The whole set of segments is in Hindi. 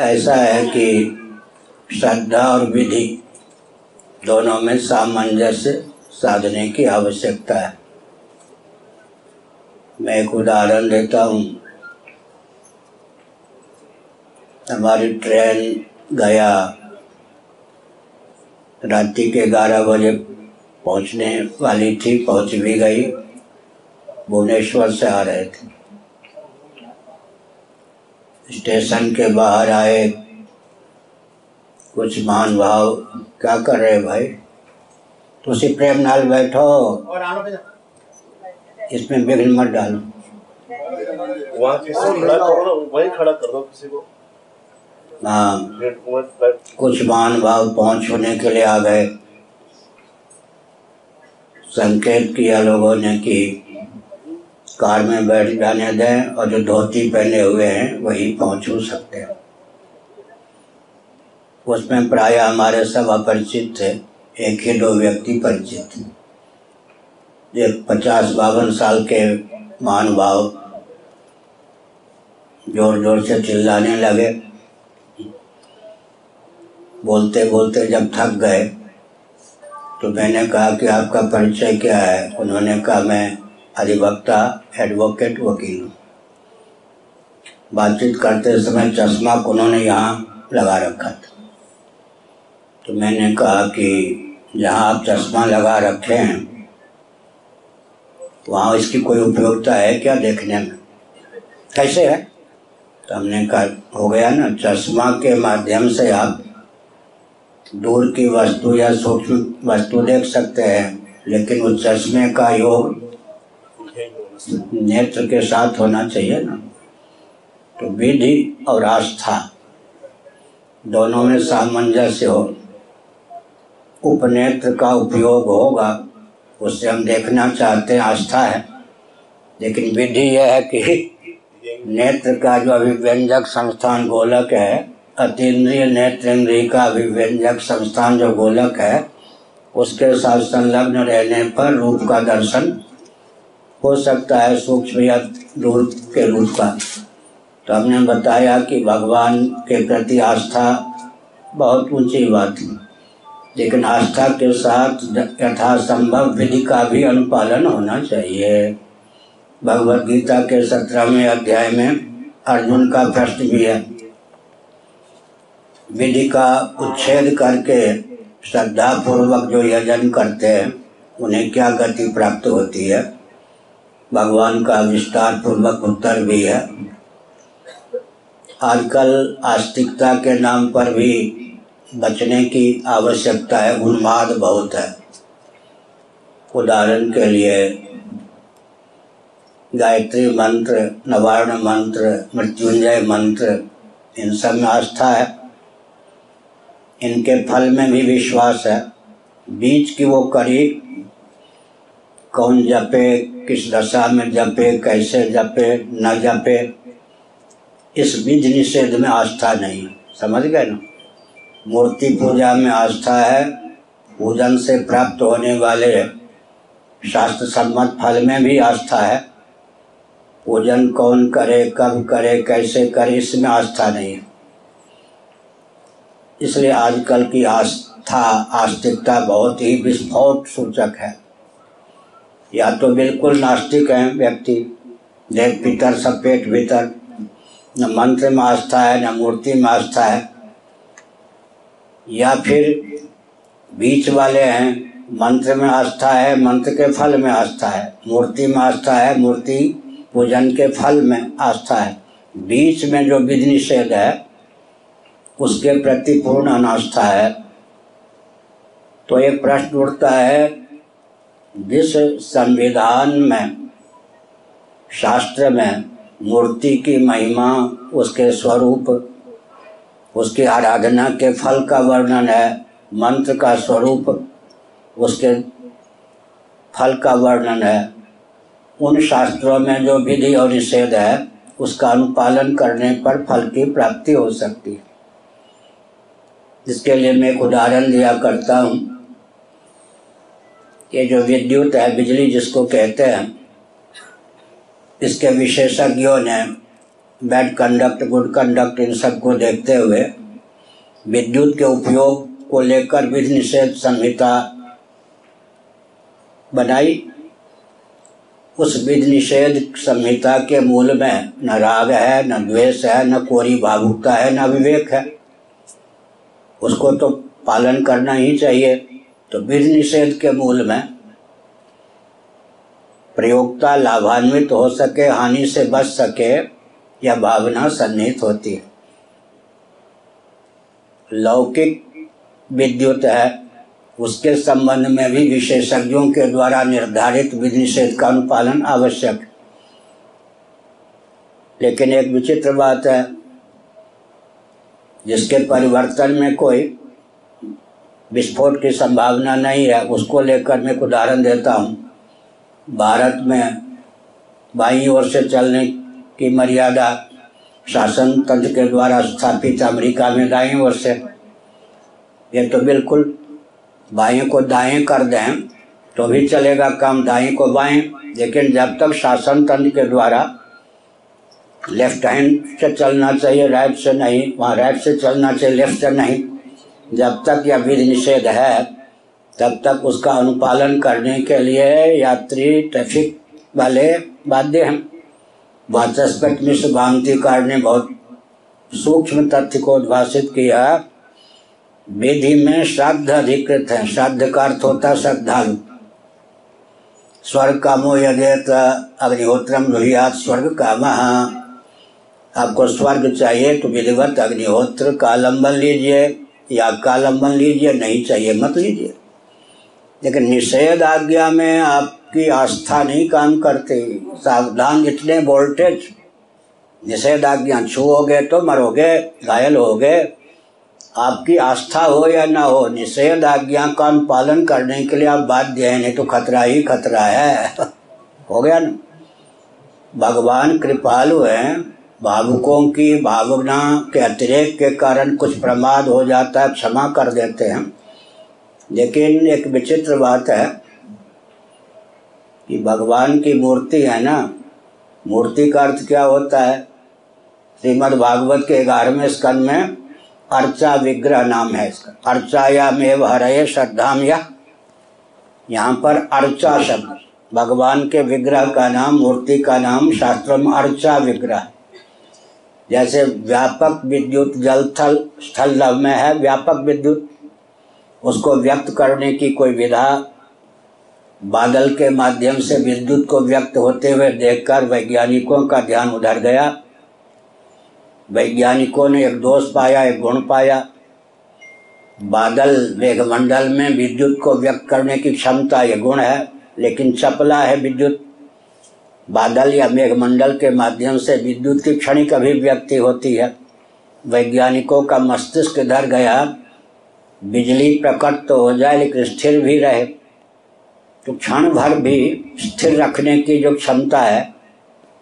ऐसा है कि श्रद्धा और विधि दोनों में सामंजस्य साधने की आवश्यकता है। मैं एक उदाहरण देता हूँ। हमारी ट्रेन गया रात्रि के ग्यारह बजे पहुँचने वाली थी, पहुँच भी गई। भुवनेश्वर से आ रहे थे। स्टेशन के बाहर आए। कुछ मान भाव क्या कर रहे भाई? तो उसी प्रेम नाल बैठो। इसमें विघ्न मत डालो। वहाँ किसी को खड़ा करो ना वहीं खड़ा कर दो किसी को। हाँ। कुछ मान भाव पहुँच होने के लिए आ गए। संकेत किया लोगों ने कि कार में बैठ जाने दें और जो धोती पहने हुए हैं, वही पहुँच सकते हैं। उसमें प्राय हमारे सब अपरिचित थे। एक ही दो व्यक्ति परिचित थे ये पचास बावन साल के महानुभाव ज़ोर ज़ोर से चिल्लाने लगे। बोलते बोलते जब थक गए तो मैंने कहा कि आपका परिचय क्या है? उन्होंने कहा, मैं अधिवक्ता एडवोकेट वकील। बातचीत करते समय चश्मा उन्होंने यहाँ लगा रखा था। तो मैंने कहा कि जहाँ आप चश्मा लगा रखे हैं, वहाँ इसकी कोई उपयोगिता है क्या देखने में? कैसे है? तो हमने कहा, हो गया ना, चश्मा के माध्यम से आप दूर की वस्तु या सूक्ष्म वस्तु देख सकते हैं, लेकिन उस चश्मे का योग नेत्र के साथ होना चाहिए ना। तो विधि और आस्था दोनों में सामंजस्य हो। उपनेत्र का उपयोग होगा उससे हम देखना चाहते हैं, आस्था है। लेकिन विधि यह है कि नेत्र का जो अभिव्यंजक संस्थान गोलक है, अतीन्द्रिय नेत्रेंद्रिय का अभिव्यंजक संस्थान जो गोलक है, उसके साथ संलग्न रहने पर रूप का दर्शन हो सकता है सूक्ष्म या दूर के रूप का। तो हमने बताया कि भगवान के प्रति आस्था बहुत ऊँची बात है। लेकिन आस्था के साथ यथासंभव विधि का भी अनुपालन होना चाहिए। भगवत गीता के सत्रहवें अध्याय में अर्जुन का प्रश्न भी है। विधि का उच्छेद करके श्रद्धा पूर्वक जो यजन करते हैं, उन्हें क्या गति प्राप्त होती है? भगवान का विस्तार पूर्वक उत्तर भी है। आजकल आस्तिकता के नाम पर भी बचने की आवश्यकता है, उन्माद बहुत है। उदाहरण के लिए, गायत्री मंत्र, नवारण मंत्र, मृत्युंजय मंत्र, इन सब में आस्था है। इनके फल में भी विश्वास है। बीच की वो करी कौन जपे किस दशा में जपे, कैसे जपे, न जपे, इस विधि निषेध में आस्था नहीं। समझ गए ना? मूर्ति पूजा में आस्था है, पूजन से प्राप्त होने वाले शास्त्र सम्मत फल में भी आस्था है। पूजन कौन करे, कब करे, कैसे करे, इसमें आस्था नहीं। है इसलिए आजकल की आस्था, आस्तिकता बहुत ही विस्फोट सूचक है। या तो बिल्कुल नास्तिक हैं व्यक्ति देव पितर, सब पेट भीतर। न मंत्र में आस्था है, न मूर्ति में आस्था है। या फिर बीच वाले हैं, मंत्र में आस्था है, मंत्र के फल में आस्था है। मूर्ति में आस्था है, मूर्ति पूजन के फल में आस्था है। बीच में जो विधि निषेध है, उसके प्रति पूर्ण अनास्था है। तो एक प्रश्न उठता है जिस संविधान में, शास्त्र में मूर्ति की महिमा उसके स्वरूप, उसकी आराधना के फल का वर्णन है, मंत्र का स्वरूप, उसके फल का वर्णन है, उन शास्त्रों में जो विधि और निषेध है, उसका अनुपालन करने पर फल की प्राप्ति हो सकती है। इसके लिए मैं एक उदाहरण दिया करता हूँ। ये जो विद्युत है, बिजली जिसको कहते हैं, इसके विशेषज्ञों ने बैड कंडक्ट गुड कंडक्ट इन सबको देखते हुए विद्युत के उपयोग को लेकर विधि निषेध संहिता बनाई। उस विधि निषेध संहिता के मूल में न राग है, न द्वेष है, न कोरी भावुकता है, न विवेक है। उसको तो पालन करना ही चाहिए। तो विधि निषेध के मूल में प्रयोगता लाभान्वित हो सके, हानि से बच सके यह भावना सन्निहित होती है। लौकिक विद्युत है, उसके संबंध में भी विशेषज्ञों के द्वारा निर्धारित विधि निषेध का अनुपालन आवश्यक। लेकिन एक विचित्र बात है, जिसके परिवर्तन में कोई विस्फोट की संभावना नहीं है, उसको लेकर मैं एक उदाहरण देता हूँ। भारत में बाई ओर से चलने की मर्यादा शासन तंत्र के द्वारा स्थापित अमेरिका में दाई ओर से। ये तो बिल्कुल बाएँ को दाएँ कर दें तो भी चलेगा काम दाएँ को बाएँ लेकिन जब तक शासन तंत्र के द्वारा लेफ़्ट हैंड से चलना चाहिए, राइट से नहीं, वहाँ राइट से चलना चाहिए, लेफ़्ट से नहीं जब तक यह विधि निषेध है, तब तक उसका अनुपालन करने के लिए यात्री ट्रैफ़िक वाले बाध्य हैं। वाचस्पति मिश्र भांतिकार ने बहुत सूक्ष्म तथ्य को उद्भाषित किया। विधि में श्राद्ध अधिकृत है। श्राद्ध का अर्थ होता है श्रद्धालु। स्वर्ग कामो यदेत अग्निहोत्रम रुहियात स्वर्ग काम आपको स्वर्ग चाहिए तो विधिवत अग्निहोत्र का लंबन लीजिए। या का लंबन लीजिए, नहीं चाहिए मत लीजिए। लेकिन निषेध आज्ञा में आपकी आस्था नहीं काम करती। सावधान इतने वोल्टेज निषेध आज्ञा छुओगे तो मरोगे, घायल होगे। आपकी आस्था हो या ना हो, निषेध आज्ञा का पालन करने के लिए आप बाध्य हैं, नहीं तो खतरा ही खतरा है। हो गया ना? भगवान कृपालु हैं। भावुकों की भावना के अतिरेक के कारण कुछ प्रमाद हो जाता है क्षमा कर देते हैं। लेकिन एक विचित्र बात है कि भगवान की मूर्ति है ना, मूर्ति का अर्थ क्या होता है? श्रीमद् भागवत के ग्यारहवें स्कंद में अर्चा विग्रह नाम है इसका। अर्चायामेव हरये श्रद्धाम या। यहाँ पर अर्चा शब्द, भगवान के विग्रह का नाम, मूर्ति का नाम शास्त्रों में अर्चा विग्रह। जैसे व्यापक विद्युत जल थल, स्थल लव में है, व्यापक विद्युत। उसको व्यक्त करने की कोई विधा, बादल के माध्यम से विद्युत को व्यक्त होते हुए देखकर वैज्ञानिकों का ध्यान उधर गया। वैज्ञानिकों ने एक दोष पाया, एक गुण पाया। बादल मेघमंडल में विद्युत को व्यक्त करने की क्षमता ये गुण है, लेकिन चपला है विद्युत। बादल या मेघमंडल के माध्यम से विद्युत की क्षणिक अभिव्यक्ति होती है। वैज्ञानिकों का मस्तिष्क इधर गया, बिजली प्रकट तो हो जाए, लेकिन स्थिर भी रहे। तो क्षण भर भी स्थिर रखने की जो क्षमता है,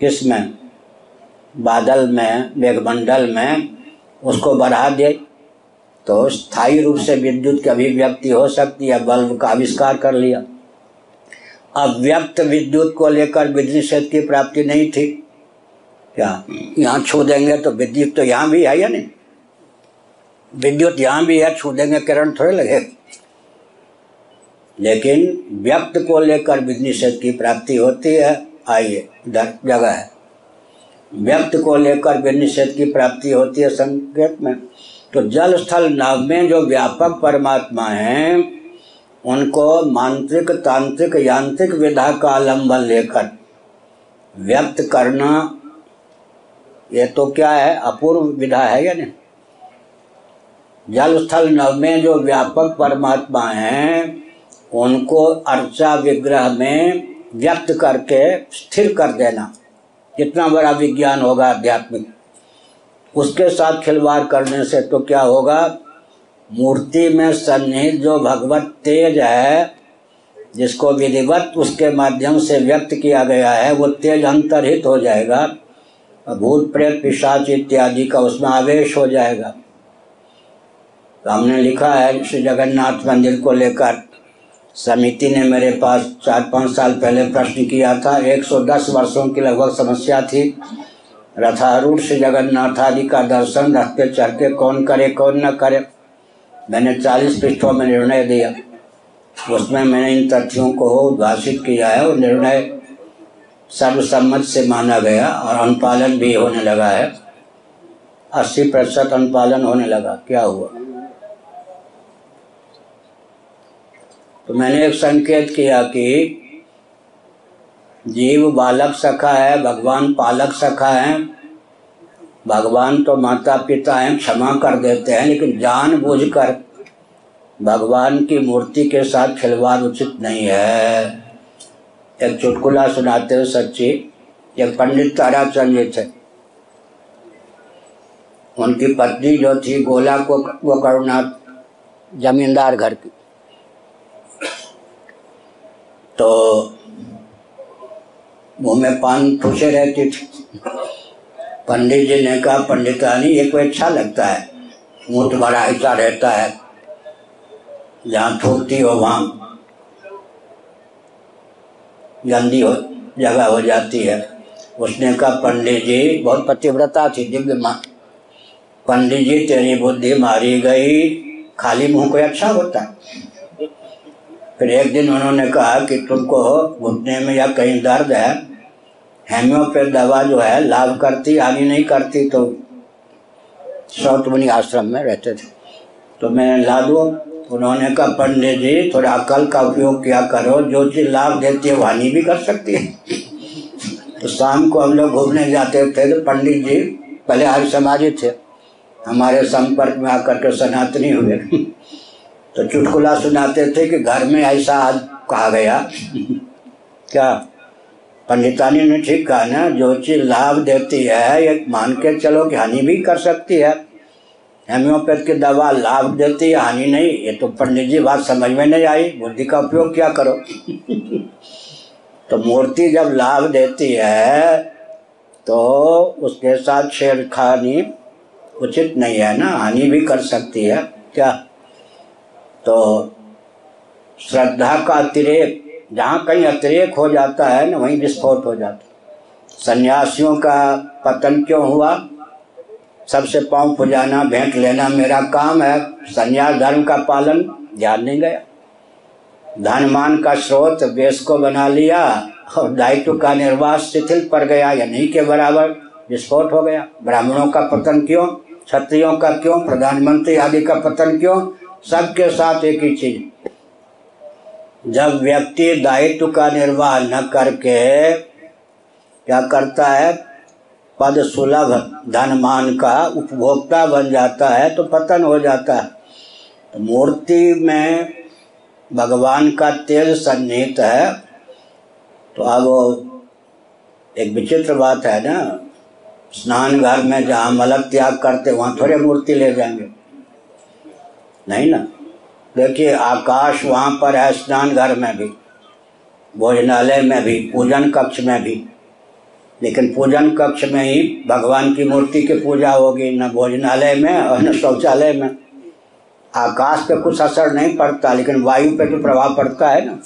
किसमें? बादल में, मेघमंडल में, उसको बढ़ा दे। तो स्थायी रूप से विद्युत की अभिव्यक्ति हो सकती है, बल्ब का आविष्कार कर लिया। अव्यक्त विद्युत को लेकर विद्युत निषेध की प्राप्ति नहीं थी। क्या? यहाँ छू देंगे तो विद्युत तो यहाँ भी है या नहीं? विद्युत यहाँ भी है, छू देंगे, किरण थोड़े लगे। लेकिन व्यक्त को लेकर विद्युत निषेध की प्राप्ति होती है, आइए जगह है। व्यक्त को लेकर विद्युत निषेध की प्राप्ति होती है संकेत में। तो जल स्थल नव में जो व्यापक परमात्मा हैं उनको मांत्रिक, तांत्रिक, यांत्रिक विधा का आलंबन लेकर व्यक्त करना, ये तो क्या है, अपूर्व विधा है या नहीं? जल स्थल नव में जो व्यापक परमात्मा हैं, उनको अर्चा विग्रह में व्यक्त करके स्थिर कर देना। कितना बड़ा विज्ञान होगा आध्यात्मिक, उसके साथ खिलवाड़ करने से तो क्या होगा? मूर्ति में सन्निहित जो भगवत तेज है, जिसको विधिवत उसके माध्यम से व्यक्त किया गया है, वो तेज अंतरहित हो जाएगा। भूत प्रेत, पिशाच इत्यादि का उसमें आवेश हो जाएगा। तो हमने लिखा है, श्री जगन्नाथ मंदिर को लेकर समिति ने मेरे पास चार पाँच साल पहले प्रश्न किया था। 110 वर्षों की लगभग समस्या थी। रथारूढ़ श्री जगन्नाथ आदि का दर्शन रथ पे चढ़ के कौन करे, कौन न करे मैंने चालीस पृष्ठों में निर्णय दिया। उसमें मैंने इन तथ्यों को उद्भाषित किया है और निर्णय सर्वसम्मत से माना गया और अनुपालन भी होने लगा है। अस्सी प्रतिशत अनुपालन होने लगा। क्या हुआ? तो मैंने एक संकेत किया कि जीव बालक सखा है, भगवान पालक सखा है। भगवान तो माता पिता हैं, क्षमा कर देते हैं, लेकिन जान बुझ कर भगवान की मूर्ति के साथ खिलवाड़ उचित नहीं है। एक चुटकुला सुनाते हो सच्ची। एक पंडित ताराचंद जी थे। उनकी पत्नी जो थी, गोला को, वो करुणा जमींदार घर की। तो मुँह में पान ठूसे रहती थी। पंडित जी ने कहा पंडितानी ये कोई अच्छा लगता है। मुँह बड़ा ऐसा रहता है। जहाँ थूकती हो, वहाँ गंदी हो, जगह हो जाती है। उसने कहा, पंडित जी, बहुत पतिव्रता थी, दिव्य माँ पंडित जी, तेरी बुद्धि मारी गई। खाली मुँह कोई अच्छा होता? फिर एक दिन उन्होंने कहा कि, तुमको घुटने में या कहीं दर्द है हेम्योपैथ दवा जो है, लाभ करती, हानि नहीं करती तो सौत आश्रम में रहते थे। तो मैंने ला दो उन्होंने कहा, पंडित जी, थोड़ा अकल का उपयोग किया करो, जो चीज़ लाभ देती है, वो हानि भी कर सकती है। तो शाम को हम लोग घूमने जाते थे तो पंडित जी, पहले आज समाजी थे। हमारे संपर्क में आकर के सनातनी हुए। तो चुटकुला सुनाते थे कि घर में ऐसा आज कहा गया। क्या? पंडितानी ने ठीक कहा, ना, जो चीज़ लाभ देती है, ये मान के चलो कि हानि भी कर सकती है। हेम्योपैथ की दवा लाभ देती है, हानि नहीं। ये तो पंडित जी बात समझ में नहीं आई। बुद्धि का उपयोग क्या करो? तो मूर्ति जब लाभ देती है तो उसके साथ छेड़खानी उचित नहीं है ना। हानि भी कर सकती है। क्या? तो श्रद्धा का अतिरेक जहाँ कहीं अतिरेक हो जाता है ना, वहीं विस्फोट हो जाता है। सन्यासियों का पतन क्यों हुआ? सबसे पाँव पुजाना, भेंट लेना मेरा काम है। सन्यास धर्म का पालन ध्यान नहीं गया। धनमान का स्रोत, वेश को बना लिया, और दायित्व का निर्वाह शिथिल पड़ गया या नहीं के बराबर विस्फोट हो गया। ब्राह्मणों का पतन क्यों? क्षत्रियों का क्यों? प्रधानमंत्री आदि का पतन क्यों? सबके साथ एक ही चीज़। जब व्यक्ति दायित्व का निर्वाह न करके क्या करता है, पद सुलभ धनमान का उपभोक्ता बन जाता है तो पतन हो जाता है। तो मूर्ति में भगवान का तेज सन्निहित है तो अब एक विचित्र बात है ना, स्नान घर में जहाँ मलक त्याग करते, वहाँ थोड़े मूर्ति ले जाएँगे। नहीं ना? देखिए, आकाश वहाँ पर है, स्नान घर में भी, भोजनालय में भी, पूजन कक्ष में भी। लेकिन पूजन कक्ष में ही भगवान की मूर्ति की पूजा होगी, न भोजनालय में और न शौचालय में। आकाश पे कुछ असर नहीं पड़ता, लेकिन वायु पे तो प्रभाव पड़ता है ना।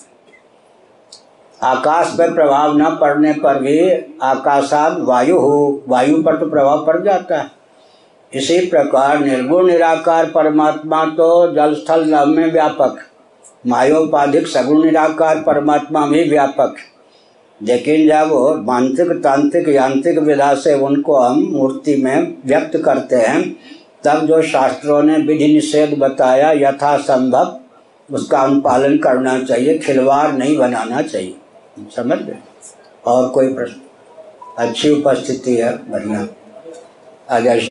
आकाश पर प्रभाव न पड़ने पर भी आकाशाद वायु हो, वायु पर तो प्रभाव पड़ जाता है। इसी प्रकार निर्गुण, निराकार परमात्मा तो जल स्थल नव में व्यापक। मायोपाधिक, सगुण, निराकार परमात्मा भी व्यापक। लेकिन जब मानसिक, तांत्रिक, यांत्रिक विधा से उनको हम मूर्ति में व्यक्त करते हैं, तब जो शास्त्रों ने विधि निषेध बताया, यथासंभव उसका अनुपालन करना चाहिए, खिलवाड़ नहीं बनाना चाहिए। समझ गए? और कोई प्रश्न? अच्छी उपस्थिति है, बढ़िया। जाए